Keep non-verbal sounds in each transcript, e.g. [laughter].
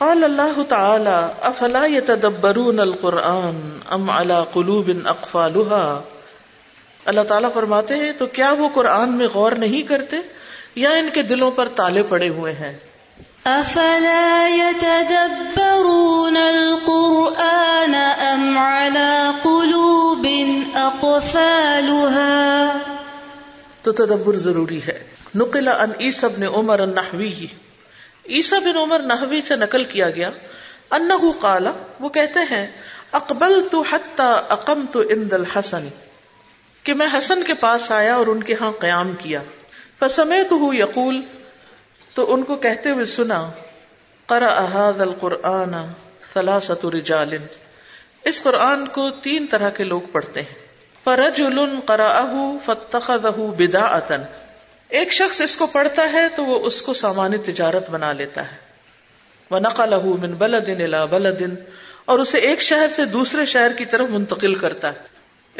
قال اللہ تعالی افلا یتدبرون القرآن ام على قلوب اقفالها اللہ تعالیٰ فرماتے ہیں تو کیا وہ قرآن میں غور نہیں کرتے یا ان کے دلوں پر تالے پڑے ہوئے ہیں افلا القرآن ام على قلوب اقفالها تو تدبر ضروری ہے نقل ان عیسی بن عمر النحوی عیسیٰ بن عمر نحوی سے نقل کیا گیا انہو قالا وہ کہتے ہیں اقبل تو حتہ اقم تو اندل حسن کہ میں حسن کے پاس آیا اور ان کے ہاں قیام کیا فسمے تو ہوں یقول تو ان کو کہتے ہوئے سنا کر احاد القرآن ثلاثت رجال اس قرآن کو تین طرح کے لوگ پڑھتے ہیں فرج الن کرا اہ فتخ بدا ایک شخص اس کو پڑھتا ہے تو وہ اس کو سامان تجارت بنا لیتا ہے اور اسے ایک شہر سے دوسرے شہر کی طرف منتقل کرتا ہے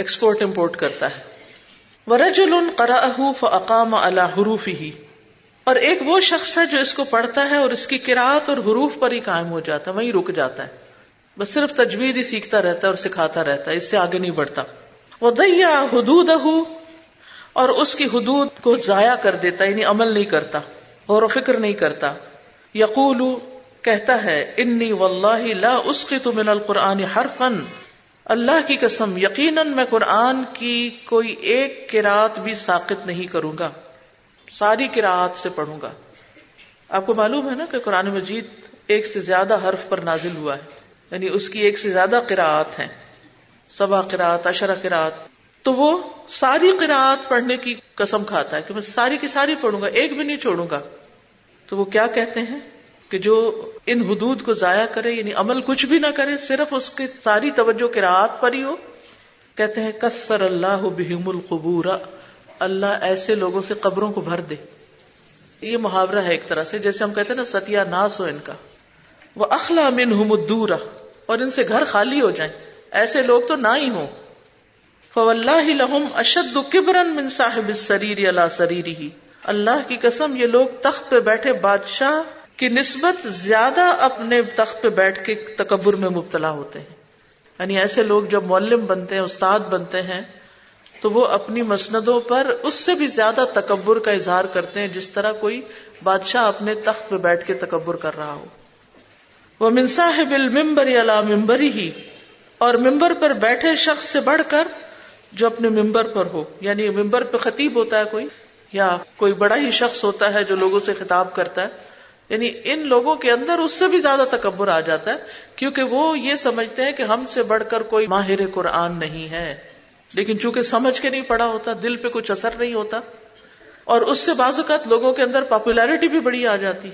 ایکسپورٹ امپورٹ کرتا ہے اقام حروف ہی اور ایک وہ شخص ہے جو اس کو پڑھتا ہے اور اس کی کراط اور حروف پر ہی قائم ہو جاتا ہے وہیں رک جاتا ہے بس صرف تجوید ہی سیکھتا رہتا ہے اور سکھاتا رہتا ہے اس سے آگے نہیں بڑھتا وہ دہی اور اس کی حدود کو ضائع کر دیتا یعنی عمل نہیں کرتا غور و فکر نہیں کرتا یقول کہتا ہے انی و اللہ تو من القرآن حرف اللہ کی قسم یقیناً میں قرآن کی کوئی ایک کراط بھی ساقت نہیں کروں گا ساری کراط سے پڑھوں گا آپ کو معلوم ہے نا کہ قرآن مجید ایک سے زیادہ حرف پر نازل ہوا ہے یعنی اس کی ایک سے زیادہ کراعت ہے سبا کراط اشرا کراط تو وہ ساری قرآت پڑھنے کی قسم کھاتا ہے کہ میں ساری کی ساری پڑھوں گا ایک بھی نہیں چھوڑوں گا تو وہ کیا کہتے ہیں کہ جو ان حدود کو ضائع کرے یعنی عمل کچھ بھی نہ کرے صرف اس کی ساری توجہ قرآت پر ہی ہو کہتے ہیں کسر اللہ بہم القبور اللہ ایسے لوگوں سے قبروں کو بھر دے یہ محاورہ ہے ایک طرح سے جیسے ہم کہتے ہیں نا ستیا ناس ہو ان کا وہ اخلا من ہوں اور ان سے گھر خالی ہو جائیں ایسے لوگ تو نہ ہی ہوں کبرن من صاحب السریر اللہ سریری ہی اللہ کی قسم یہ لوگ تخت پہ بیٹھے بادشاہ کی نسبت زیادہ اپنے تخت پہ بیٹھ کے تکبر میں مبتلا ہوتے ہیں یعنی ایسے لوگ جب معلم بنتے ہیں استاد بنتے ہیں تو وہ اپنی مسندوں پر اس سے بھی زیادہ تکبر کا اظہار کرتے ہیں جس طرح کوئی بادشاہ اپنے تخت پہ بیٹھ کے تکبر کر رہا ہو وہ منصاحب المبر اللہ ممبری ہی اور ممبر پر بیٹھے شخص سے بڑھ کر جو اپنے ممبر پر ہو یعنی ممبر پہ خطیب ہوتا ہے کوئی یا کوئی بڑا ہی شخص ہوتا ہے جو لوگوں سے خطاب کرتا ہے یعنی ان لوگوں کے اندر اس سے بھی زیادہ تکبر آ جاتا ہے کیونکہ وہ یہ سمجھتے ہیں کہ ہم سے بڑھ کر کوئی ماہر قرآن نہیں ہے لیکن چونکہ سمجھ کے نہیں پڑا ہوتا دل پہ کچھ اثر نہیں ہوتا اور اس سے بعض اوقات لوگوں کے اندر پاپولیرٹی بھی بڑی آ جاتی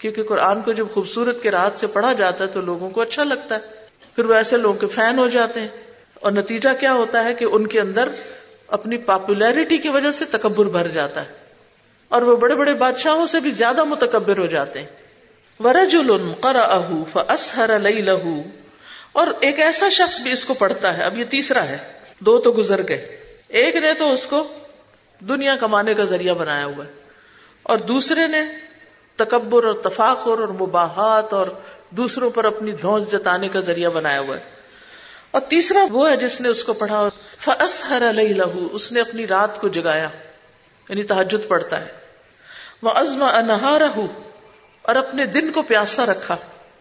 کیونکہ قرآن کو جب خوبصورت کے رات سے پڑھا جاتا ہے تو لوگوں کو اچھا لگتا ہے پھر وہ ایسے لوگوں کے فین ہو جاتے ہیں اور نتیجہ کیا ہوتا ہے کہ ان کے اندر اپنی پاپولیرٹی کی وجہ سے تکبر بھر جاتا ہے اور وہ بڑے بڑے بادشاہوں سے بھی زیادہ متکبر ہو جاتے ہیں ور جل کر ایک ایسا شخص بھی اس کو پڑھتا ہے اب یہ تیسرا ہے دو تو گزر گئے ایک نے تو اس کو دنیا کمانے کا ذریعہ بنایا ہوا ہے اور دوسرے نے تکبر اور تفاخر اور مباحت اور دوسروں پر اپنی دھونس جتانے کا ذریعہ بنایا ہوا ہے اور تیسرا وہ ہے جس نے اس کو پڑھا فس ہر لہو اس نے اپنی رات کو جگایا یعنی تحجد ہے وہ اور انہار دن کو پیاسا رکھا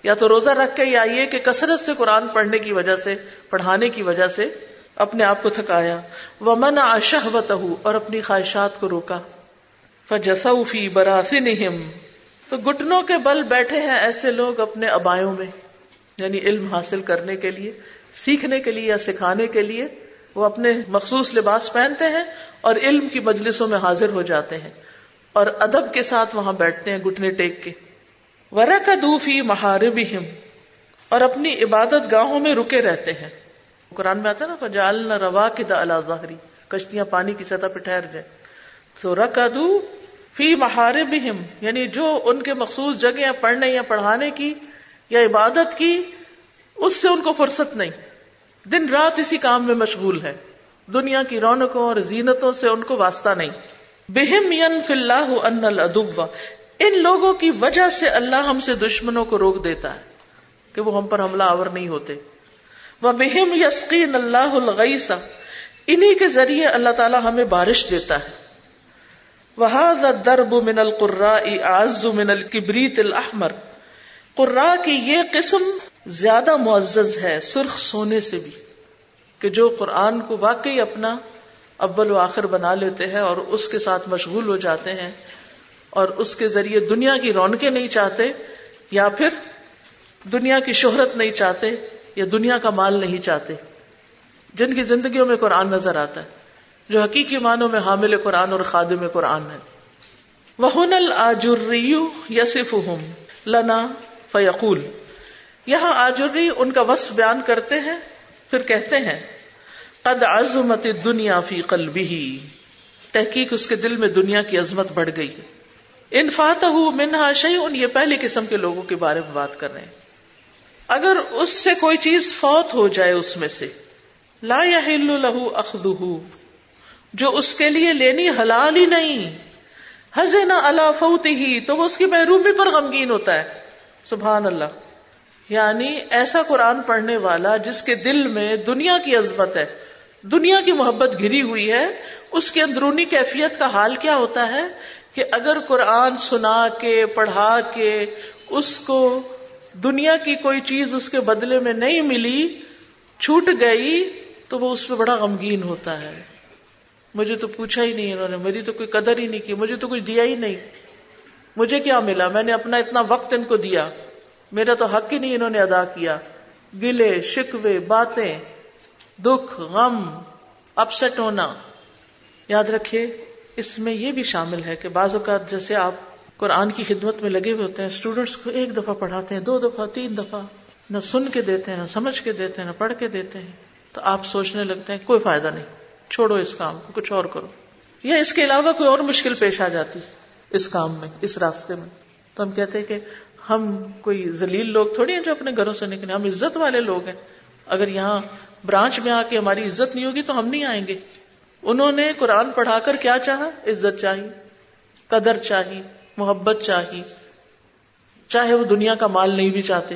یا تو روزہ رکھ کے یا یہ کہ کثرت سے قرآن پڑھنے کی وجہ سے پڑھانے کی وجہ سے اپنے آپ کو تھکایا وہ من آشہ اور اپنی خواہشات کو روکا فسا فی برا تو گٹنوں کے بل بیٹھے ہیں ایسے لوگ اپنے ابایوں میں یعنی علم حاصل کرنے کے لیے سیکھنے کے لیے یا سکھانے کے لیے وہ اپنے مخصوص لباس پہنتے ہیں اور علم کی مجلسوں میں حاضر ہو جاتے ہیں اور ادب کے ساتھ وہاں بیٹھتے ہیں گٹنے ٹیک کے ور کا دوفی فی مہار اور اپنی عبادت گاہوں میں رکے رہتے ہیں قرآن میں آتا ہے نا فجال نہ روا کے دا ظاہری کشتیاں پانی کی سطح پہ ٹھہر جائے تو ر فی مہار بھی یعنی جو ان کے مخصوص جگہ پڑھنے یا پڑھانے کی یا عبادت کی اس سے ان کو فرصت نہیں دن رات اسی کام میں مشغول ہے دنیا کی رونقوں اور زینتوں سے ان کو واسطہ نہیں بہم ین فلاح ان ان لوگوں کی وجہ سے اللہ ہم سے دشمنوں کو روک دیتا ہے کہ وہ ہم پر حملہ آور نہیں ہوتے وہ بہم یسکین اللہ الغیسا انہی کے ذریعے اللہ تعالیٰ ہمیں بارش دیتا ہے وہ درب من القرا آز من الکبریت الحمر قرا کی یہ قسم زیادہ معزز ہے سرخ سونے سے بھی کہ جو قرآن کو واقعی اپنا ابل و آخر بنا لیتے ہیں اور اس کے ساتھ مشغول ہو جاتے ہیں اور اس کے ذریعے دنیا کی رونقیں نہیں چاہتے یا پھر دنیا کی شہرت نہیں چاہتے یا دنیا کا مال نہیں چاہتے جن کی زندگیوں میں قرآن نظر آتا ہے جو حقیقی معنوں میں حامل قرآن اور خادم میں قرآن ہے وہ نل آجر یسف لنا فیقول یہاں آجری ان کا وس بیان کرتے ہیں پھر کہتے ہیں قد عظمت دنیا فی قلبی تحقیق اس کے دل میں دنیا کی عظمت بڑھ گئی انفات یہ پہلی قسم کے لوگوں کے بارے میں بات کر رہے ہیں اگر اس سے کوئی چیز فوت ہو جائے اس میں سے لا یا لہو لایا جو اس کے لیے لینی حلال ہی نہیں نہ اللہ فوتی ہی تو وہ اس کی محرومی پر غمگین ہوتا ہے سبحان اللہ یعنی ایسا قرآن پڑھنے والا جس کے دل میں دنیا کی عظمت ہے دنیا کی محبت گھری ہوئی ہے اس کی اندرونی کیفیت کا حال کیا ہوتا ہے کہ اگر قرآن سنا کے پڑھا کے اس کو دنیا کی کوئی چیز اس کے بدلے میں نہیں ملی چھوٹ گئی تو وہ اس پہ بڑا غمگین ہوتا ہے مجھے تو پوچھا ہی نہیں انہوں نے میری تو کوئی قدر ہی نہیں کی مجھے تو کچھ دیا ہی نہیں مجھے کیا ملا میں نے اپنا اتنا وقت ان کو دیا میرا تو حق ہی نہیں انہوں نے ادا کیا گلے شکوے باتیں دکھ غم اپسٹ ہونا یاد رکھے اس میں یہ بھی شامل ہے کہ بعض اوقات جیسے آپ قرآن کی خدمت میں لگے ہوئے ہوتے ہیں اسٹوڈینٹس کو ایک دفعہ پڑھاتے ہیں دو دفعہ تین دفعہ نہ سن کے دیتے ہیں نہ سمجھ کے دیتے ہیں نہ پڑھ کے دیتے ہیں تو آپ سوچنے لگتے ہیں کوئی فائدہ نہیں چھوڑو اس کام کو کچھ اور کرو یا اس کے علاوہ کوئی اور مشکل پیش آ جاتی اس کام میں اس راستے میں تو ہم کہتے ہیں کہ ہم کوئی ذلیل لوگ تھوڑی ہیں جو اپنے گھروں سے نکلے ہم عزت والے لوگ ہیں اگر یہاں برانچ میں آ کے ہماری عزت نہیں ہوگی تو ہم نہیں آئیں گے انہوں نے قرآن پڑھا کر کیا چاہا عزت چاہی قدر چاہی محبت چاہی چاہے وہ دنیا کا مال نہیں بھی چاہتے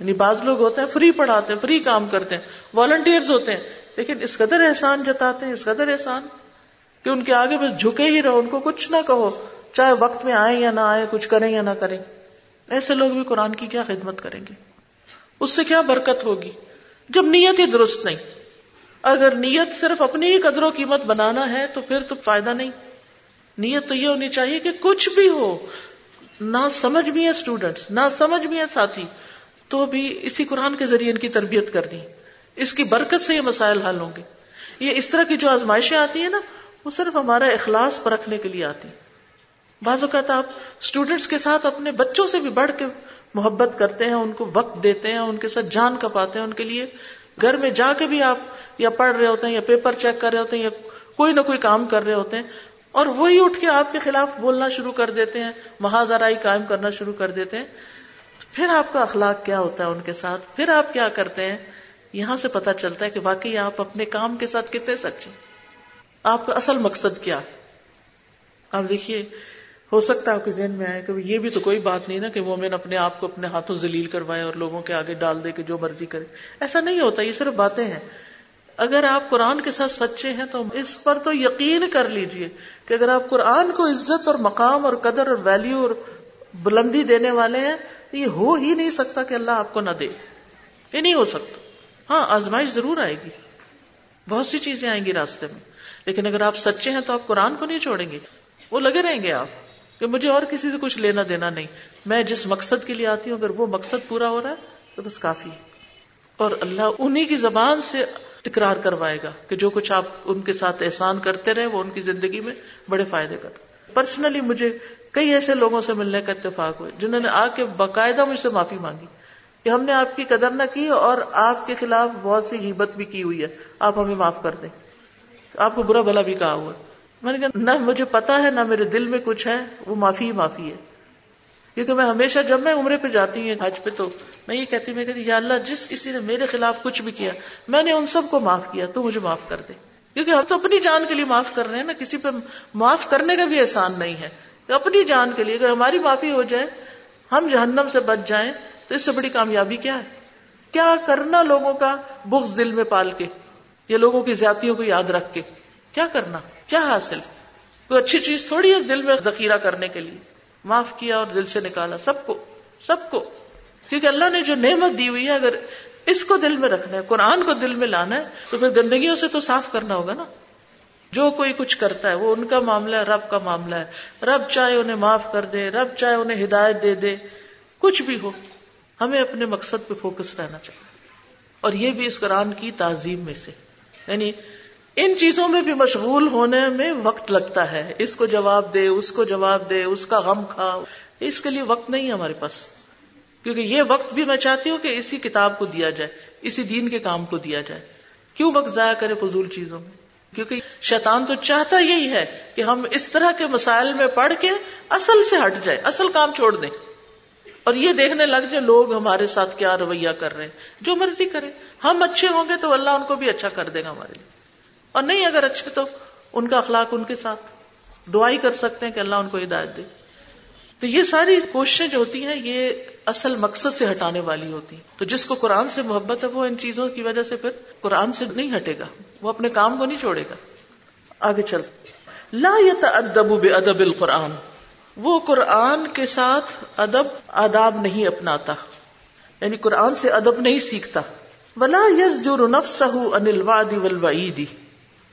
یعنی بعض لوگ ہوتے ہیں فری پڑھاتے ہیں فری کام کرتے ہیں والنٹیئرز ہوتے ہیں لیکن اس قدر احسان جتاتے ہیں اس قدر احسان کہ ان کے آگے بس جھکے ہی رہو ان کو کچھ نہ کہو چاہے وقت میں آئیں یا نہ آئے کچھ کریں یا نہ کریں ایسے لوگ بھی قرآن کی کیا خدمت کریں گے اس سے کیا برکت ہوگی جب نیت ہی درست نہیں اگر نیت صرف اپنی ہی قدر و قیمت بنانا ہے تو پھر تو فائدہ نہیں نیت تو یہ ہونی چاہیے کہ کچھ بھی ہو نہ سمجھ بھی ہے اسٹوڈینٹس نہ سمجھ بھی ہے ساتھی تو بھی اسی قرآن کے ذریعے ان کی تربیت کرنی اس کی برکت سے یہ مسائل حل ہوں گے یہ اس طرح کی جو آزمائشیں آتی ہیں نا وہ صرف ہمارا اخلاص پرکھنے کے لیے آتی ہیں بعض اوقات آپ اسٹوڈینٹس کے ساتھ اپنے بچوں سے بھی بڑھ کے محبت کرتے ہیں ان کو وقت دیتے ہیں ان کے ساتھ جان کپاتے ہیں ان کے لیے گھر میں جا کے بھی آپ یا پڑھ رہے ہوتے ہیں یا پیپر چیک کر رہے ہوتے ہیں یا کوئی نہ کوئی کام کر رہے ہوتے ہیں اور وہی اٹھ کے آپ کے خلاف بولنا شروع کر دیتے ہیں مہاذرائی قائم کرنا شروع کر دیتے ہیں پھر آپ کا اخلاق کیا ہوتا ہے ان کے ساتھ پھر آپ کیا کرتے ہیں یہاں سے پتا چلتا ہے کہ واقعی آپ اپنے کام کے ساتھ کتنے سچے آپ کا اصل مقصد کیا آپ دیکھیے ہو سکتا ہے آپ کے ذہن میں آئے کہ یہ بھی تو کوئی بات نہیں نا کہ وہ اپنے آپ کو اپنے ہاتھوں ذلیل کروائے اور لوگوں کے آگے ڈال دے کہ جو مرضی کرے ایسا نہیں ہوتا یہ صرف باتیں ہیں اگر آپ قرآن کے ساتھ سچے ہیں تو اس پر تو یقین کر لیجئے کہ اگر آپ قرآن کو عزت اور مقام اور قدر اور ویلیو اور بلندی دینے والے ہیں تو یہ ہو ہی نہیں سکتا کہ اللہ آپ کو نہ دے یہ نہیں ہو سکتا ہاں آزمائش ضرور آئے گی بہت سی چیزیں آئیں گی راستے میں لیکن اگر آپ سچے ہیں تو آپ قرآن کو نہیں چھوڑیں گے وہ لگے رہیں گے آپ کہ مجھے اور کسی سے کچھ لینا دینا نہیں میں جس مقصد کے لیے آتی ہوں اگر وہ مقصد پورا ہو رہا ہے تو بس کافی ہے اور اللہ انہی کی زبان سے اقرار کروائے گا کہ جو کچھ آپ ان کے ساتھ احسان کرتے رہے وہ ان کی زندگی میں بڑے فائدے کا تھا پرسنلی مجھے کئی ایسے لوگوں سے ملنے کا اتفاق ہوئے جنہوں نے آ کے باقاعدہ مجھ سے معافی مانگی کہ ہم نے آپ کی قدر نہ کی اور آپ کے خلاف بہت سی ہمت بھی کی ہوئی ہے آپ ہمیں معاف کر دیں آپ کو برا بلا بھی کہا ہوا ہے میں نے کہا نہ مجھے پتا ہے نہ میرے دل میں کچھ ہے وہ معافی ہی معافی ہے کیونکہ میں ہمیشہ جب میں عمرے پہ جاتی ہوں حج پہ تو میں یہ کہتی ہوں کہ اللہ جس کسی نے میرے خلاف کچھ بھی کیا میں نے ان سب کو معاف کیا تو مجھے معاف کر دے کیونکہ ہم تو اپنی جان کے لیے معاف کر رہے ہیں نا کسی پہ معاف کرنے کا بھی احسان نہیں ہے اپنی جان کے لیے اگر ہماری معافی ہو جائے ہم جہنم سے بچ جائیں تو اس سے بڑی کامیابی کیا ہے کیا کرنا لوگوں کا بغض دل میں پال کے یا لوگوں کی زیادتیوں کو یاد رکھ کے کیا کرنا کیا حاصل کوئی اچھی چیز تھوڑی ہے دل میں ذخیرہ کرنے کے لیے معاف کیا اور دل سے نکالا سب کو سب کو کیونکہ اللہ نے جو نعمت دی ہوئی ہے اگر اس کو دل میں رکھنا ہے قرآن کو دل میں لانا ہے تو پھر گندگیوں سے تو صاف کرنا ہوگا نا جو کوئی کچھ کرتا ہے وہ ان کا معاملہ ہے رب کا معاملہ ہے رب چاہے انہیں معاف کر دے رب چاہے انہیں ہدایت دے دے کچھ بھی ہو ہمیں اپنے مقصد پہ فوکس رہنا چاہیے اور یہ بھی اس قرآن کی تعظیم میں سے یعنی ان چیزوں میں بھی مشغول ہونے میں وقت لگتا ہے اس کو جواب دے اس کو جواب دے اس کا غم کھا اس کے لیے وقت نہیں ہے ہمارے پاس کیونکہ یہ وقت بھی میں چاہتی ہوں کہ اسی کتاب کو دیا جائے اسی دین کے کام کو دیا جائے کیوں وقت ضائع کرے فضول چیزوں میں کیونکہ شیطان تو چاہتا یہی ہے کہ ہم اس طرح کے مسائل میں پڑھ کے اصل سے ہٹ جائے اصل کام چھوڑ دیں اور یہ دیکھنے لگ جائے لوگ ہمارے ساتھ کیا رویہ کر رہے ہیں جو مرضی کرے ہم اچھے ہوں گے تو اللہ ان کو بھی اچھا کر دے گا ہمارے لیے اور نہیں اگر اچھے تو ان کا اخلاق ان کے ساتھ دعائی کر سکتے ہیں کہ اللہ ان کو ہدایت دے تو یہ ساری کوششیں جو ہوتی ہیں یہ اصل مقصد سے ہٹانے والی ہوتی ہیں تو جس کو قرآن سے محبت ہے وہ ان چیزوں کی وجہ سے پھر قرآن سے نہیں ہٹے گا وہ اپنے کام کو نہیں چھوڑے گا آگے چل لا ادب ادب القرآن وہ قرآن کے ساتھ ادب آداب نہیں اپناتا یعنی قرآن سے ادب نہیں سیکھتا بلا یس جو رنف سہ انل وادی دی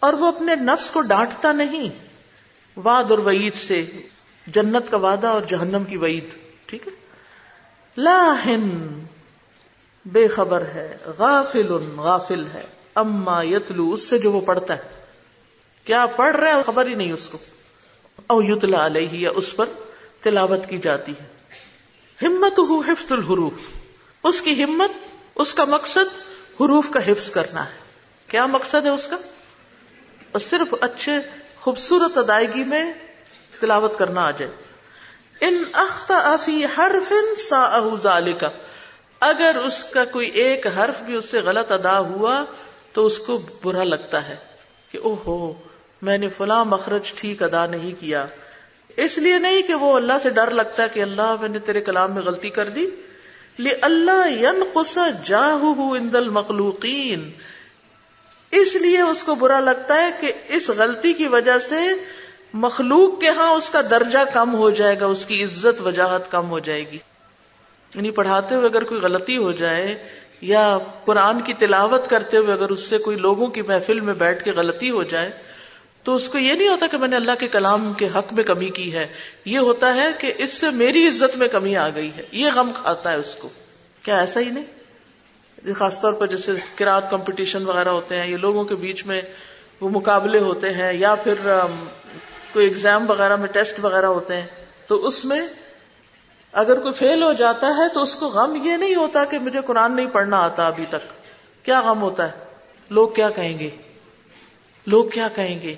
اور وہ اپنے نفس کو ڈانٹتا نہیں واد وعید سے جنت کا وعدہ اور جہنم کی وعید ٹھیک ہے لاہن بے خبر ہے غافل غافل ہے اما یتلو اس سے جو وہ پڑھتا ہے کیا پڑھ رہا ہے خبر ہی نہیں اس کو او یتلا علیہ یا اس پر تلاوت کی جاتی ہے ہمت ہو حفظ الحروف اس کی ہمت اس کا مقصد حروف کا حفظ کرنا ہے کیا مقصد ہے اس کا اور صرف اچھے خوبصورت ادائیگی میں تلاوت کرنا آ جائے ان اخت افی ہر فن سا کا اگر اس کا کوئی ایک حرف بھی اس سے غلط ادا ہوا تو اس کو برا لگتا ہے کہ او ہو میں نے فلاں مخرج ٹھیک ادا نہیں کیا اس لیے نہیں کہ وہ اللہ سے ڈر لگتا ہے کہ اللہ میں نے تیرے کلام میں غلطی کر دی لی اللہ ین قسا جا ہُ ان مخلوقین اس لیے اس کو برا لگتا ہے کہ اس غلطی کی وجہ سے مخلوق کے ہاں اس کا درجہ کم ہو جائے گا اس کی عزت وجاہت کم ہو جائے گی یعنی پڑھاتے ہوئے اگر کوئی غلطی ہو جائے یا قرآن کی تلاوت کرتے ہوئے اگر اس سے کوئی لوگوں کی محفل میں بیٹھ کے غلطی ہو جائے تو اس کو یہ نہیں ہوتا کہ میں نے اللہ کے کلام کے حق میں کمی کی ہے یہ ہوتا ہے کہ اس سے میری عزت میں کمی آ گئی ہے یہ غم کھاتا ہے اس کو کیا ایسا ہی نہیں خاص طور پر جیسے کراط کمپٹیشن وغیرہ ہوتے ہیں یا لوگوں کے بیچ میں وہ مقابلے ہوتے ہیں یا پھر کوئی ایگزام وغیرہ میں ٹیسٹ وغیرہ ہوتے ہیں تو اس میں اگر کوئی فیل ہو جاتا ہے تو اس کو غم یہ نہیں ہوتا کہ مجھے قرآن نہیں پڑھنا آتا ابھی تک کیا غم ہوتا ہے لوگ کیا کہیں گے لوگ کیا کہیں گے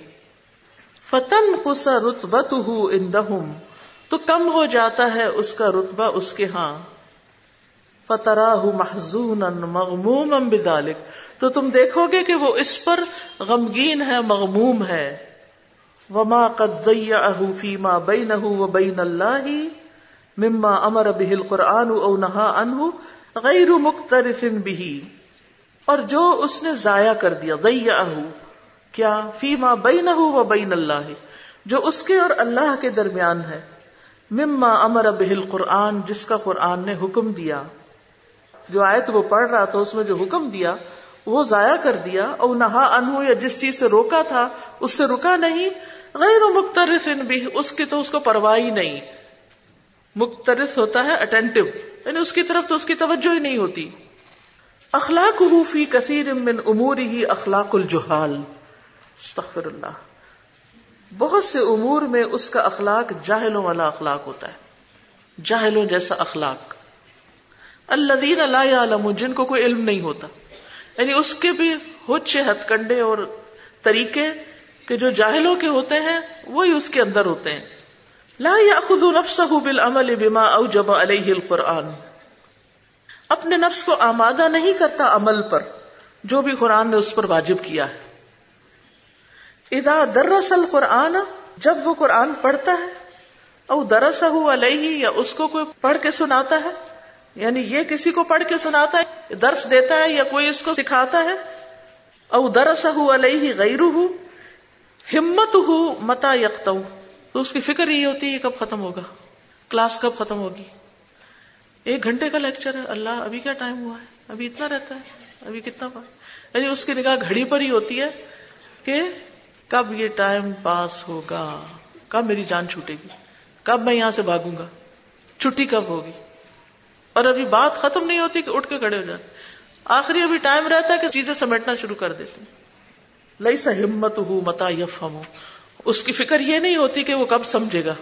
فتن کسا رتبت ہوں تو کم ہو جاتا ہے اس کا رتبہ اس کے ہاں قطرا محضون مغموم بدالک تو تم دیکھو گے کہ وہ اس پر غمگین ہے مغموم ہے وما اہ فیما بین نہ بین اللہی مما امر اب ہل او نہا انہ غیر مختریفن بھی اور جو اس نے ضائع کر دیا گئی اہ کیا فیما بئی نہ بین اللہ جو اس کے اور اللہ کے درمیان ہے مما امر اب ہل قرآن جس کا قرآن نے حکم دیا جو آیت وہ پڑھ رہا تھا اس میں جو حکم دیا وہ ضائع کر دیا اور نہا انہو یا جس چیز سے روکا تھا اس سے رکا نہیں اس مختلف پرواہ ہی نہیں مختلف ہوتا ہے اٹینٹو یعنی اس کی طرف تو اس کی توجہ ہی نہیں ہوتی اخلاق روفی کثیر امور ہی اخلاق الجہال استغفر اللہ بہت سے امور میں اس کا اخلاق جاہلوں والا اخلاق ہوتا ہے جاہلوں جیسا اخلاق الدین اللہ عالم جن کو کوئی علم نہیں ہوتا یعنی اس کے بھی ہوچے ہتھ کنڈے اور طریقے کے جو جاہلوں کے ہوتے ہیں وہی اس کے اندر ہوتے ہیں لا علیہ اپنے نفس کو آمادہ نہیں کرتا عمل پر جو بھی قرآن نے اس پر واجب کیا ہے ادا دراصل قرآن جب وہ قرآن پڑھتا ہے او دراصل یا اس کو کوئی پڑھ کے سناتا ہے یعنی یہ کسی کو پڑھ کے سناتا ہے درس دیتا ہے یا کوئی اس کو سکھاتا ہے او درس ہو علیہ غیر ہو ہمت ہو متا یکت تو اس کی فکر یہ ہوتی ہے کب ختم ہوگا کلاس کب ختم ہوگی ایک گھنٹے کا لیکچر ہے اللہ ابھی کیا ٹائم ہوا ہے ابھی اتنا رہتا ہے ابھی کتنا پڑا یعنی اس کی نگاہ گھڑی پر ہی ہوتی ہے کہ کب یہ ٹائم پاس ہوگا کب میری جان چھوٹے گی کب میں یہاں سے بھاگوں گا چھٹی کب ہوگی اور ابھی بات ختم نہیں ہوتی کہ اٹھ کے کھڑے ہو جاتے آخری ابھی ٹائم رہتا ہے کہ چیزیں سمیٹنا شروع کر دیتے لئی سا ہمت ہوں متا یف ہم اس کی فکر یہ نہیں ہوتی کہ وہ کب سمجھے گا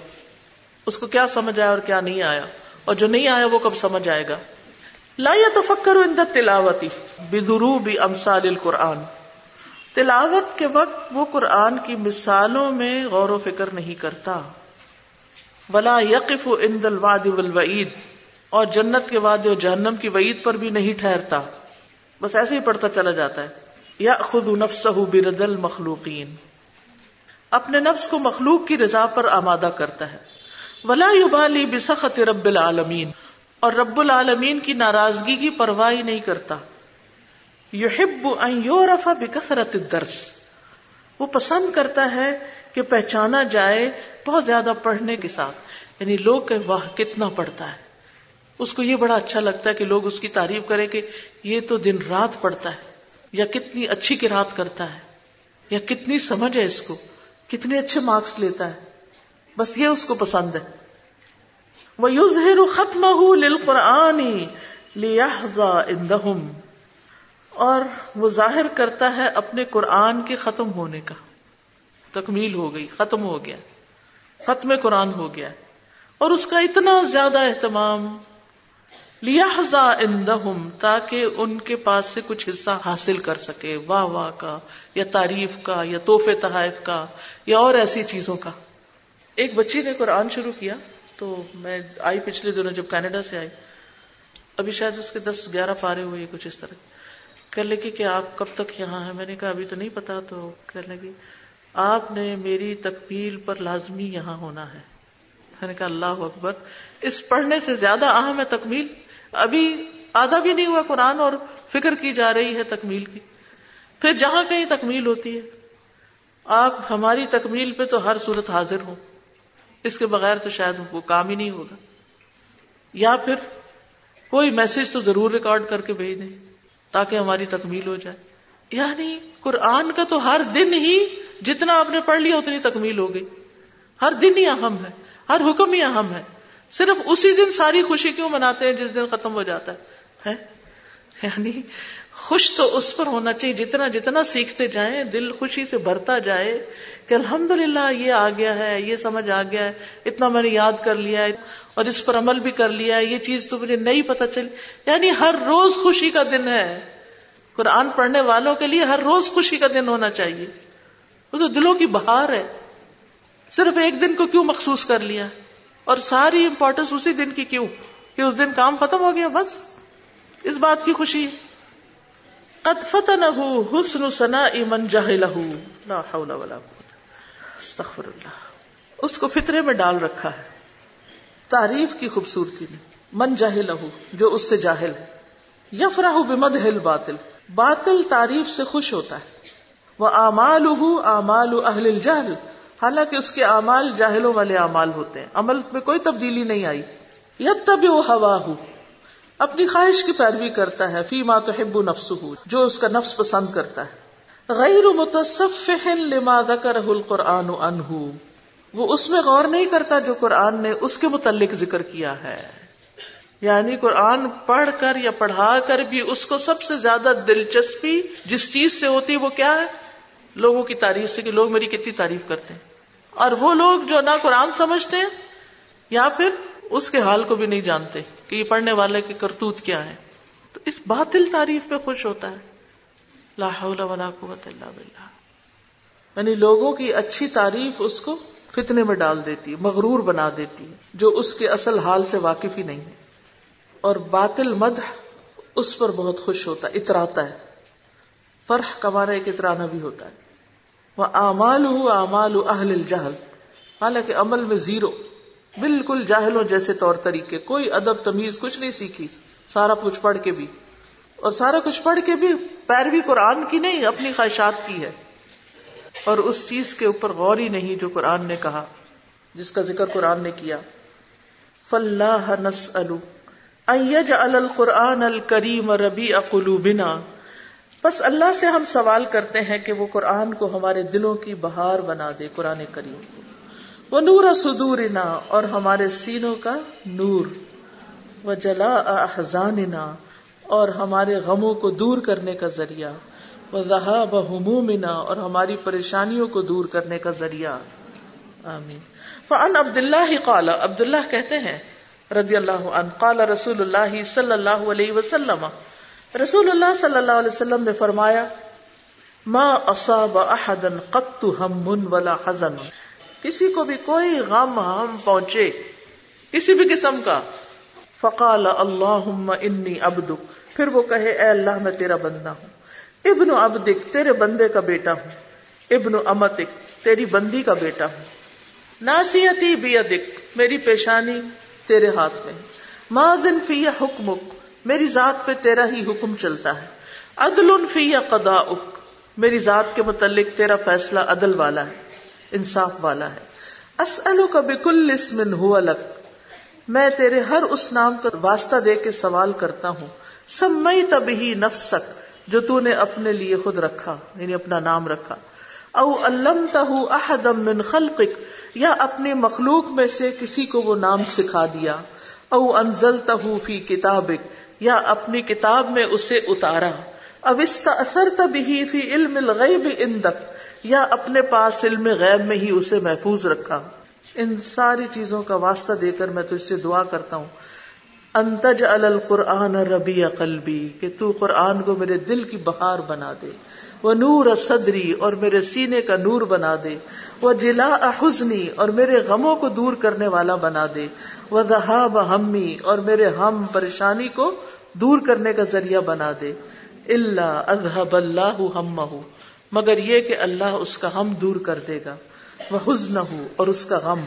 اس کو کیا سمجھ آیا اور کیا نہیں آیا اور جو نہیں آیا وہ کب سمجھ آئے گا لا یا تو فکر تلاوتی بدرو بھی امسال قرآن تلاوت کے وقت وہ قرآن کی مثالوں میں غور و فکر نہیں کرتا ولا یقف اند الواد اور جنت کے بعد جو جہنم کی وعید پر بھی نہیں ٹھہرتا بس ایسے ہی پڑھتا چلا جاتا ہے یا خود المخلوقین اپنے نفس کو مخلوق کی رضا پر آمادہ کرتا ہے ولا بسخت رب العالمین اور رب العالمین کی ناراضگی کی پرواہ نہیں کرتا یو ہب یورف بکثرت درس وہ پسند کرتا ہے کہ پہچانا جائے بہت زیادہ پڑھنے کے ساتھ یعنی لوگ کہ واہ کتنا پڑھتا ہے اس کو یہ بڑا اچھا لگتا ہے کہ لوگ اس کی تعریف کرے کہ یہ تو دن رات پڑھتا ہے یا کتنی اچھی کراط کرتا ہے یا کتنی سمجھ ہے اس کو کتنے اچھے مارکس لیتا ہے بس یہ اس کو پسند ہے وہ یوز ختم اور وہ ظاہر کرتا ہے اپنے قرآن کے ختم ہونے کا تکمیل ہو گئی ختم ہو گیا ختم قرآن ہو گیا اور اس کا اتنا زیادہ اہتمام لیا اندہم ان تاکہ ان کے پاس سے کچھ حصہ حاصل کر سکے واہ واہ کا یا تعریف کا یا تحفے تحائف کا یا اور ایسی چیزوں کا ایک بچی نے قرآن شروع کیا تو میں آئی پچھلے دنوں جب کینیڈا سے آئی ابھی شاید اس کے دس گیارہ پارے ہوئے کچھ اس طرح کہ آپ کب تک یہاں ہیں میں نے کہا ابھی تو نہیں پتا تو لگی آپ نے میری تکمیل پر لازمی یہاں ہونا ہے میں نے کہا اللہ اکبر اس پڑھنے سے زیادہ اہم ہے تکمیل ابھی آدھا بھی نہیں ہوا قرآن اور فکر کی جا رہی ہے تکمیل کی پھر جہاں کہیں تکمیل ہوتی ہے آپ ہماری تکمیل پہ تو ہر صورت حاضر ہو اس کے بغیر تو شاید وہ کو کام ہی نہیں ہوگا یا پھر کوئی میسج تو ضرور ریکارڈ کر کے بھیج دیں تاکہ ہماری تکمیل ہو جائے یعنی قرآن کا تو ہر دن ہی جتنا آپ نے پڑھ لیا اتنی تکمیل ہو گئی ہر دن ہی اہم ہے ہر حکم ہی اہم ہے صرف اسی دن ساری خوشی کیوں مناتے ہیں جس دن ختم ہو جاتا ہے یعنی خوش تو اس پر ہونا چاہیے جتنا جتنا سیکھتے جائیں دل خوشی سے بھرتا جائے کہ الحمد للہ یہ آ گیا ہے یہ سمجھ آ گیا ہے اتنا میں نے یاد کر لیا ہے اور اس پر عمل بھی کر لیا ہے یہ چیز تو مجھے نہیں پتا چلی یعنی ہر روز خوشی کا دن ہے قرآن پڑھنے والوں کے لیے ہر روز خوشی کا دن ہونا چاہیے وہ تو دلوں کی بہار ہے صرف ایک دن کو کیوں مخصوص کر لیا اور ساری امپورٹینس اسی دن کی کیوں کہ اس دن کام ختم ہو گیا بس اس بات کی خوشی قد حسن لا حول ولا قوت استغفر اللہ اس کو فطرے میں ڈال رکھا ہے تعریف کی خوبصورتی نے من جاہل جو اس سے جاہل ہے یفرح بمدح الباطل باطل تعریف سے خوش ہوتا ہے وہ اعمال اہل الجہل حالانکہ اس کے اعمال جاہلوں والے اعمال ہوتے ہیں عمل میں کوئی تبدیلی نہیں آئی تب ہوا ہو اپنی خواہش کی پیروی کرتا ہے فی تحب نفس ہو جو اس کا نفس پسند کرتا ہے غیر فہر لما دکرہ قرآن عنہ وہ اس میں غور نہیں کرتا جو قرآن نے اس کے متعلق ذکر کیا ہے یعنی قرآن پڑھ کر یا پڑھا کر بھی اس کو سب سے زیادہ دلچسپی جس چیز سے ہوتی ہے وہ کیا ہے لوگوں کی تعریف سے کہ لوگ میری کتنی تعریف کرتے ہیں اور وہ لوگ جو نہ قرآن سمجھتے ہیں یا پھر اس کے حال کو بھی نہیں جانتے کہ یہ پڑھنے والے کے کرتوت کیا ہے تو اس باطل تعریف پہ خوش ہوتا ہے لا حول ولا قوت باللہ یعنی لوگوں کی اچھی تعریف اس کو فتنے میں ڈال دیتی ہے مغرور بنا دیتی ہے جو اس کے اصل حال سے واقف ہی نہیں ہے اور باطل مدح اس پر بہت خوش ہوتا ہے اتراتا ہے فرح کا کبانا ایک اطرانہ بھی ہوتا ہے وہ اہل الجہل حالانکہ عمل میں زیرو بالکل جاہلوں جیسے طور طریقے کوئی ادب تمیز کچھ نہیں سیکھی سارا کچھ پڑھ کے بھی اور سارا کچھ پڑھ کے بھی پیروی قرآن کی نہیں اپنی خواہشات کی ہے اور اس چیز کے اوپر غور ہی نہیں جو قرآن نے کہا جس کا ذکر قرآن نے کیا فلاح نس القرآن الکریم ربی اقلوبنا بنا بس اللہ سے ہم سوال کرتے ہیں کہ وہ قرآن کو ہمارے دلوں کی بہار بنا دے قرآن کریم کو وہ نور سدور اور ہمارے سینوں کا نور وہ جلا اور ہمارے غموں کو دور کرنے کا ذریعہ وہ رہا انا اور ہماری پریشانیوں کو دور کرنے کا ذریعہ آمین عبد اللہ قال عبد اللہ کہتے ہیں رضی اللہ قال رسول اللہ صلی اللہ علیہ وسلم رسول اللہ صلی اللہ علیہ وسلم نے فرمایا ما اصاب احدا قط هم ولا حزن کسی کو بھی کوئی غم ہم پہنچے کسی بھی قسم کا فقال انی پھر وہ کہے اے اللہ میں تیرا بندہ ہوں ابن عبدک تیرے بندے کا بیٹا ہوں ابن امتک تیری بندی کا بیٹا ہوں ناسیتی بیدک میری پیشانی تیرے ہاتھ میں فی حکمک میری ذات پہ تیرا ہی حکم چلتا ہے عدل فی یا قدا میری ذات کے متعلق تیرا فیصلہ عدل والا ہے انصاف والا ہے کا میں تیرے ہر اس نام واسطہ دے کے سوال کرتا ہوں سب تب ہی نفسک جو تون نے اپنے لیے خود رکھا یعنی اپنا نام رکھا او الم تہ احدم من خلق یا اپنے مخلوق میں سے کسی کو وہ نام سکھا دیا او انزل تہ فی کتابک یا اپنی کتاب میں اسے اتارا فی علم اندک یا اپنے پاس علم غیب میں ہی اسے محفوظ رکھا ان ساری چیزوں کا واسطہ دے کر میں تجھ سے دعا کرتا ہوں انتج القرآن ربی اقلبی تو قرآن کو میرے دل کی بہار بنا دے وہ نور صدری اور میرے سینے کا نور بنا دے وہ جلا حزنی اور میرے غموں کو دور کرنے والا بنا دے وہ بہمی اور میرے ہم پریشانی کو دور کرنے کا ذریعہ بنا دے اللہ ارحب اللہ ہم مگر یہ کہ اللہ اس کا ہم دور کر دے گا وہ حز نہ اور اس کا غم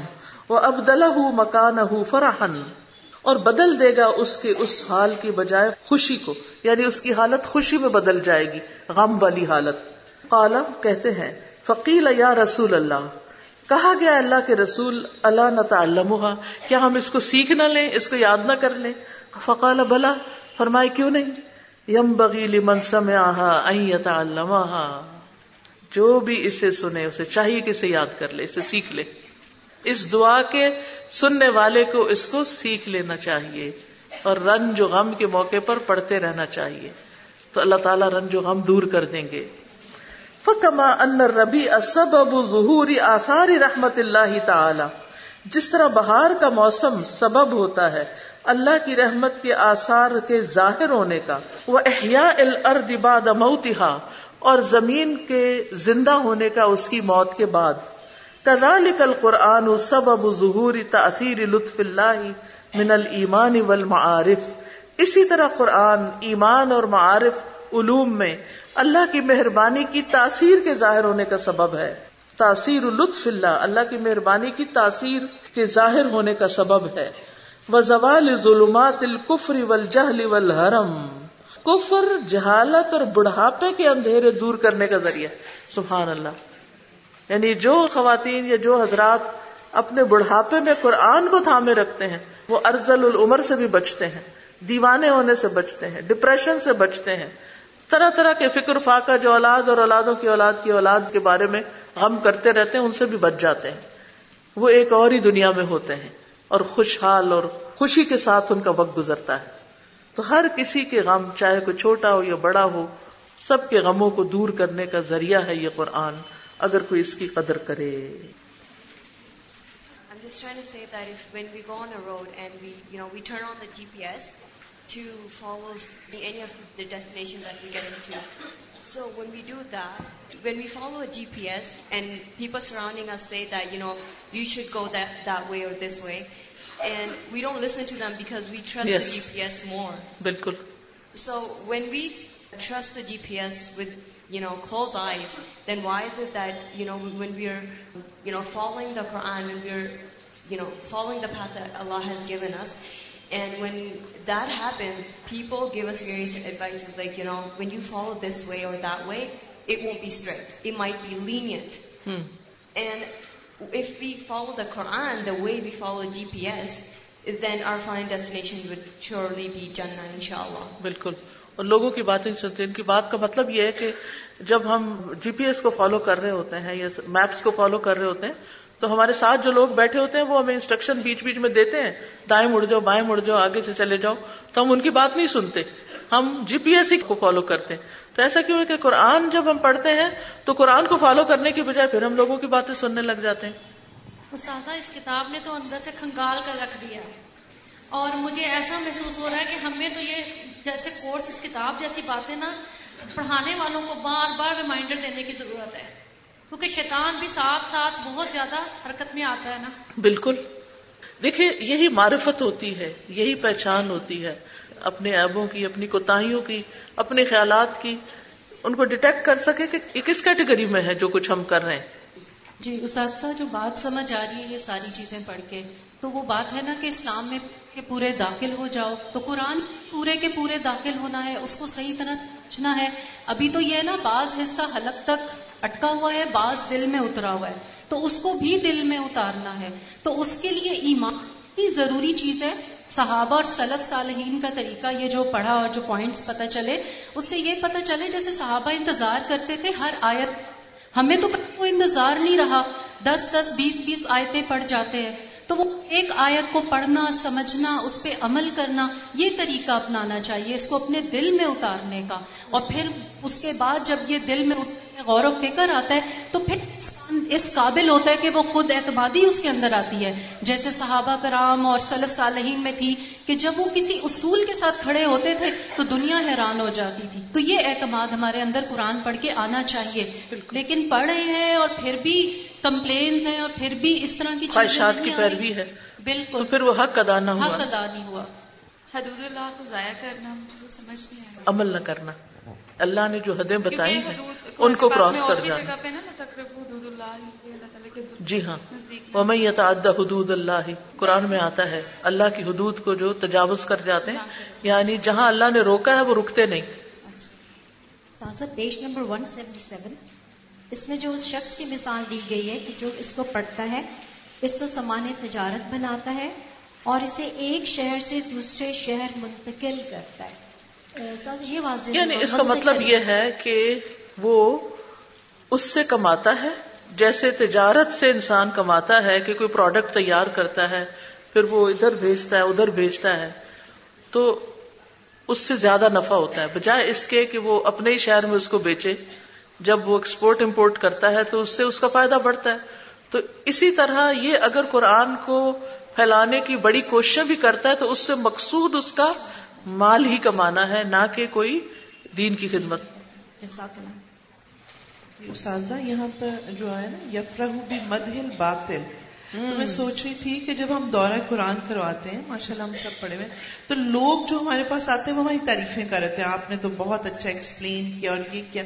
وہ اب دلا ہوں مکان ہو فراہن اور بدل دے گا اس کے اس حال کی بجائے خوشی کو یعنی اس کی حالت خوشی میں بدل جائے گی غم والی حالت کالا کہتے ہیں فقیل یا رسول اللہ کہا گیا اللہ کے رسول اللہ نہ تعلم کیا ہم اس کو سیکھ نہ لیں اس کو یاد نہ کر لیں فقال بلا فرمائے کیوں نہیں یم بغیلی منسم آئی جو بھی اسے سنے اسے چاہیے کہ اسے یاد کر لے اسے سیکھ لے اس دعا کے سننے والے کو اس کو سیکھ لینا چاہیے اور رنج و غم کے موقع پر پڑھتے رہنا چاہیے تو اللہ تعالیٰ رنج و غم دور کر دیں گے فکما ان ربی اسب ابو ظہوری آثاری رحمت اللہ تعالی جس طرح بہار کا موسم سبب ہوتا ہے اللہ کی رحمت کے آثار کے ظاہر ہونے کا وہ بعد موتها اور زمین کے زندہ ہونے کا اس کی موت کے بعد كذلك نکل قرآن ظہور تاثیر لطف اللہ من المانی والمعارف اسی طرح قرآن ایمان اور معارف علوم میں اللہ کی مہربانی کی تاثیر کے ظاہر ہونے کا سبب ہے تاثیر لطف اللہ اللہ کی مہربانی کی تاثیر کے ظاہر ہونے کا سبب ہے ظلمات وہلی و حرم کفر جہالت اور بڑھاپے کے اندھیرے دور کرنے کا ذریعہ سبحان اللہ یعنی جو خواتین یا جو حضرات اپنے بڑھاپے میں قرآن کو تھامے رکھتے ہیں وہ ارزل العمر سے بھی بچتے ہیں دیوانے ہونے سے بچتے ہیں ڈپریشن سے بچتے ہیں طرح طرح کے فکر فاقہ جو اولاد اور اولادوں کی اولاد کی اولاد کے بارے میں غم کرتے رہتے ہیں ان سے بھی بچ جاتے ہیں وہ ایک اور ہی دنیا میں ہوتے ہیں اور خوشحال اور خوشی کے ساتھ ان کا وقت گزرتا ہے تو ہر کسی کے غم چاہے کوئی چھوٹا ہو یا بڑا ہو سب کے غموں کو دور کرنے کا ذریعہ ہے یہ قرآن اگر کوئی اس کی قدر کرے So when we do that, when we follow a GPS and people surrounding us say that, you know, you should go that, that way or this way, and we don't listen to them because we trust the GPS more. Bilkul. So when we trust the GPS with closed eyes, then why is it that when we are following the Quran, when we are following the path that Allah has given us, and when that happens, people give us various advices like when you follow this way or that way, it won't be strict. It might be lenient. Hmm. And if we we follow follow the the Quran way GPS, then our final destination would surely be Jannah, inshallah. بالکل اور لوگوں کی باتیں نہیں سنتے ان کی بات کا مطلب یہ ہے کہ جب ہم جی پی ایس کو فالو کر رہے ہوتے ہیں یا میپس کو فالو کر رہے ہوتے ہیں تو ہمارے ساتھ جو لوگ بیٹھے ہوتے ہیں وہ ہمیں انسٹرکشن بیچ بیچ میں دیتے ہیں دائیں مڑ جاؤ بائیں مڑ جاؤ آگے سے چلے جاؤ تو ہم ان کی بات نہیں سنتے ہم جی پی ایس ہی کو فالو کرتے ہیں تو ایسا کیوں ہے کہ قرآن جب ہم پڑھتے ہیں تو قرآن کو فالو کرنے کے بجائے پھر ہم لوگوں کی باتیں سننے لگ جاتے ہیں استاد اس کتاب نے تو اندر سے کھنگال کر رکھ دیا اور مجھے ایسا محسوس ہو رہا ہے کہ ہمیں تو یہ جیسے کورس اس کتاب جیسی باتیں نا پڑھانے والوں کو بار بار ریمائنڈر دینے کی ضرورت ہے کیونکہ شیطان بھی ساتھ ساتھ بہت زیادہ حرکت میں آتا ہے نا بالکل دیکھیے یہی معرفت ہوتی ہے یہی پہچان ہوتی ہے اپنے ایبوں کی اپنی کوتاوں کی اپنے خیالات کی ان کو ڈیٹیکٹ کر سکے کہ یہ کس کیٹیگری میں ہے جو کچھ ہم کر رہے ہیں جی اساتذہ جو بات سمجھ آ رہی ہے یہ ساری چیزیں پڑھ کے تو وہ بات ہے نا کہ اسلام میں کہ پورے داخل ہو جاؤ تو قرآن پورے کے پورے داخل ہونا ہے اس کو صحیح طرح پوچھنا ہے ابھی تو یہ نا بعض حصہ حلق تک اٹکا ہوا ہے بعض دل میں اترا ہوا ہے تو اس کو بھی دل میں اتارنا ہے تو اس کے لیے ایمان ہی ضروری چیز ہے صحابہ اور سلف صالحین کا طریقہ یہ جو پڑھا اور جو پوائنٹس پتہ چلے اس سے یہ پتہ چلے جیسے صحابہ انتظار کرتے تھے ہر آیت ہمیں تو وہ انتظار نہیں رہا دس دس بیس بیس آیتیں پڑھ جاتے ہیں تو وہ ایک آیت کو پڑھنا سمجھنا اس پہ عمل کرنا یہ طریقہ اپنانا چاہیے اس کو اپنے دل میں اتارنے کا اور پھر اس کے بعد جب یہ دل میں غور و فکر آتا ہے تو پھر انسان اس قابل ہوتا ہے کہ وہ خود اعتمادی اس کے اندر آتی ہے جیسے صحابہ کرام اور سلف صالحین میں تھی کہ جب وہ کسی اصول کے ساتھ کھڑے ہوتے تھے تو دنیا حیران ہو جاتی تھی تو یہ اعتماد ہمارے اندر قرآن پڑھ کے آنا چاہیے لیکن پڑھ رہے ہیں اور پھر بھی کمپلینز ہیں اور پھر بھی اس طرح کی خواہشات کی پیروی ہے بالکل پھر وہ حق ادا نہ حق ادا نہیں ہوا حدود اللہ کو ضائع کرنا مجھے سمجھ نہیں عمل نہ کرنا اللہ نے جو حدیں بتائی ہیں ان کو کراس کر دیا جی ہاں حدود اللہ قرآن میں آتا ہے اللہ کی حدود کو جو تجاوز کر جاتے ہیں یعنی جہاں اللہ نے روکا ہے وہ رکتے نہیں نمبر سیون اس میں جو اس شخص کی مثال دی گئی ہے کہ جو اس کو پڑھتا ہے اس کو سامان تجارت بناتا ہے اور اسے ایک شہر سے دوسرے شہر منتقل کرتا ہے یہ یعنی اس کا مطلب, مطلب یہ ہے کہ وہ اس سے کماتا ہے جیسے تجارت سے انسان کماتا ہے کہ کوئی پروڈکٹ تیار کرتا ہے پھر وہ ادھر بھیجتا ہے ادھر بھیجتا ہے تو اس سے زیادہ نفع ہوتا ہے بجائے اس کے کہ وہ اپنے ہی شہر میں اس کو بیچے جب وہ ایکسپورٹ امپورٹ کرتا ہے تو اس سے اس کا فائدہ بڑھتا ہے تو اسی طرح یہ اگر قرآن کو پھیلانے کی بڑی کوششیں بھی کرتا ہے تو اس سے مقصود اس کا مال ہی کمانا ہے نہ کہ کوئی دین کی خدمت اساتذہ یہاں پر جو آیا نا مدہل باطل تو میں سوچ رہی تھی کہ جب ہم دورہ قرآن کرواتے ہیں ہم سب پڑھے ہوئے تو لوگ جو ہمارے پاس آتے ہیں وہ ہماری کر کرتے ہیں آپ نے تو بہت اچھا ایکسپلین کیا اور یہ کیا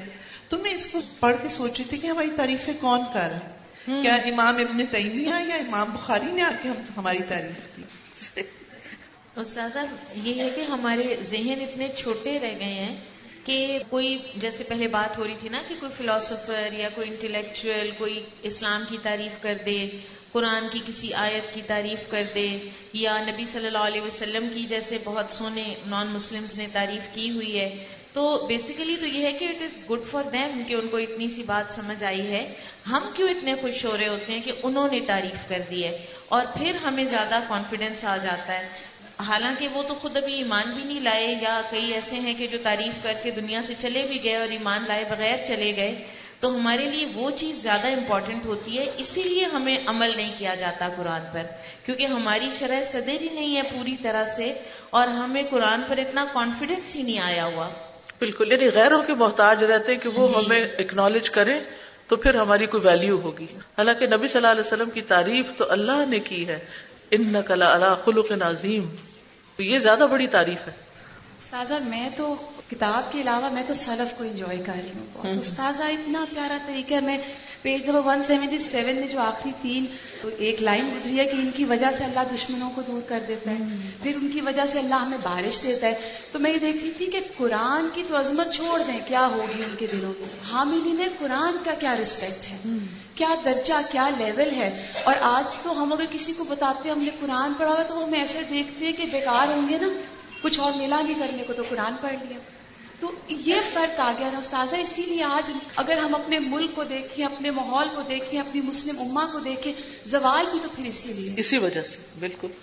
تو میں اس کو پڑھ کے سوچ رہی تھی کہ ہماری تعریفیں کون کر ہیں کیا امام ابن تیمیہ یا امام بخاری نے آ کے ہماری تعریف کی [laughs] استاد یہ ہے کہ ہمارے ذہن اتنے چھوٹے رہ گئے ہیں کہ کوئی جیسے پہلے بات ہو رہی تھی نا کہ کوئی فلاسفر یا کوئی انٹلیکچوئل کوئی اسلام کی تعریف کر دے قرآن کی کسی آیت کی تعریف کر دے یا نبی صلی اللہ علیہ وسلم کی جیسے بہت سونے نان مسلم نے تعریف کی ہوئی ہے تو بیسیکلی تو یہ ہے کہ it is good for them کہ ان کو اتنی سی بات سمجھ آئی ہے ہم کیوں اتنے خوش ہو رہے ہوتے ہیں کہ انہوں نے تعریف کر دی ہے اور پھر ہمیں زیادہ کانفیڈینس آ جاتا ہے حالانکہ وہ تو خود ابھی ایمان بھی نہیں لائے یا کئی ایسے ہیں کہ جو تعریف کر کے دنیا سے چلے بھی گئے اور ایمان لائے بغیر چلے گئے تو ہمارے لیے وہ چیز زیادہ امپورٹنٹ ہوتی ہے اسی لیے ہمیں عمل نہیں کیا جاتا قرآن پر کیونکہ ہماری شرح صدر ہی نہیں ہے پوری طرح سے اور ہمیں قرآن پر اتنا کانفیڈینس ہی نہیں آیا ہوا بالکل یعنی غیروں کے محتاج رہتے کہ وہ جی ہمیں اکنالج کریں تو پھر ہماری کوئی ویلیو ہوگی حالانکہ نبی صلی اللہ علیہ وسلم کی تعریف تو اللہ نے کی ہے ان کلا خلق نازیم یہ زیادہ بڑی تعریف ہے استاذہ میں تو کتاب کے علاوہ میں تو سلف کو انجوائے کر رہی ہوں استاذہ اتنا پیارا طریقہ میں پیج ون سیونٹی سیون میں جو آخری تین ایک لائن گزری ہے کہ ان کی وجہ سے اللہ دشمنوں کو دور کر دیتا ہے پھر ان کی وجہ سے اللہ ہمیں بارش دیتا ہے تو میں یہ دیکھ رہی تھی کہ قرآن کی تو عظمت چھوڑ دیں کیا ہوگی ان کے دلوں کو حامی نے قرآن کا کیا رسپیکٹ ہے کیا درجہ کیا لیول ہے اور آج تو ہم اگر کسی کو بتاتے ہم نے قرآن پڑھا ہوا تو ہم ایسے دیکھتے ہیں کہ بیکار ہوں گے نا کچھ اور ملا نہیں کرنے کو تو قرآن پڑھ لیا تو یہ فرق آ گیا نا استاذہ اسی لیے آج اگر ہم اپنے ملک کو دیکھیں اپنے ماحول کو دیکھیں اپنی مسلم اما کو دیکھیں زوال کی تو پھر اسی لیے اسی وجہ سے بالکل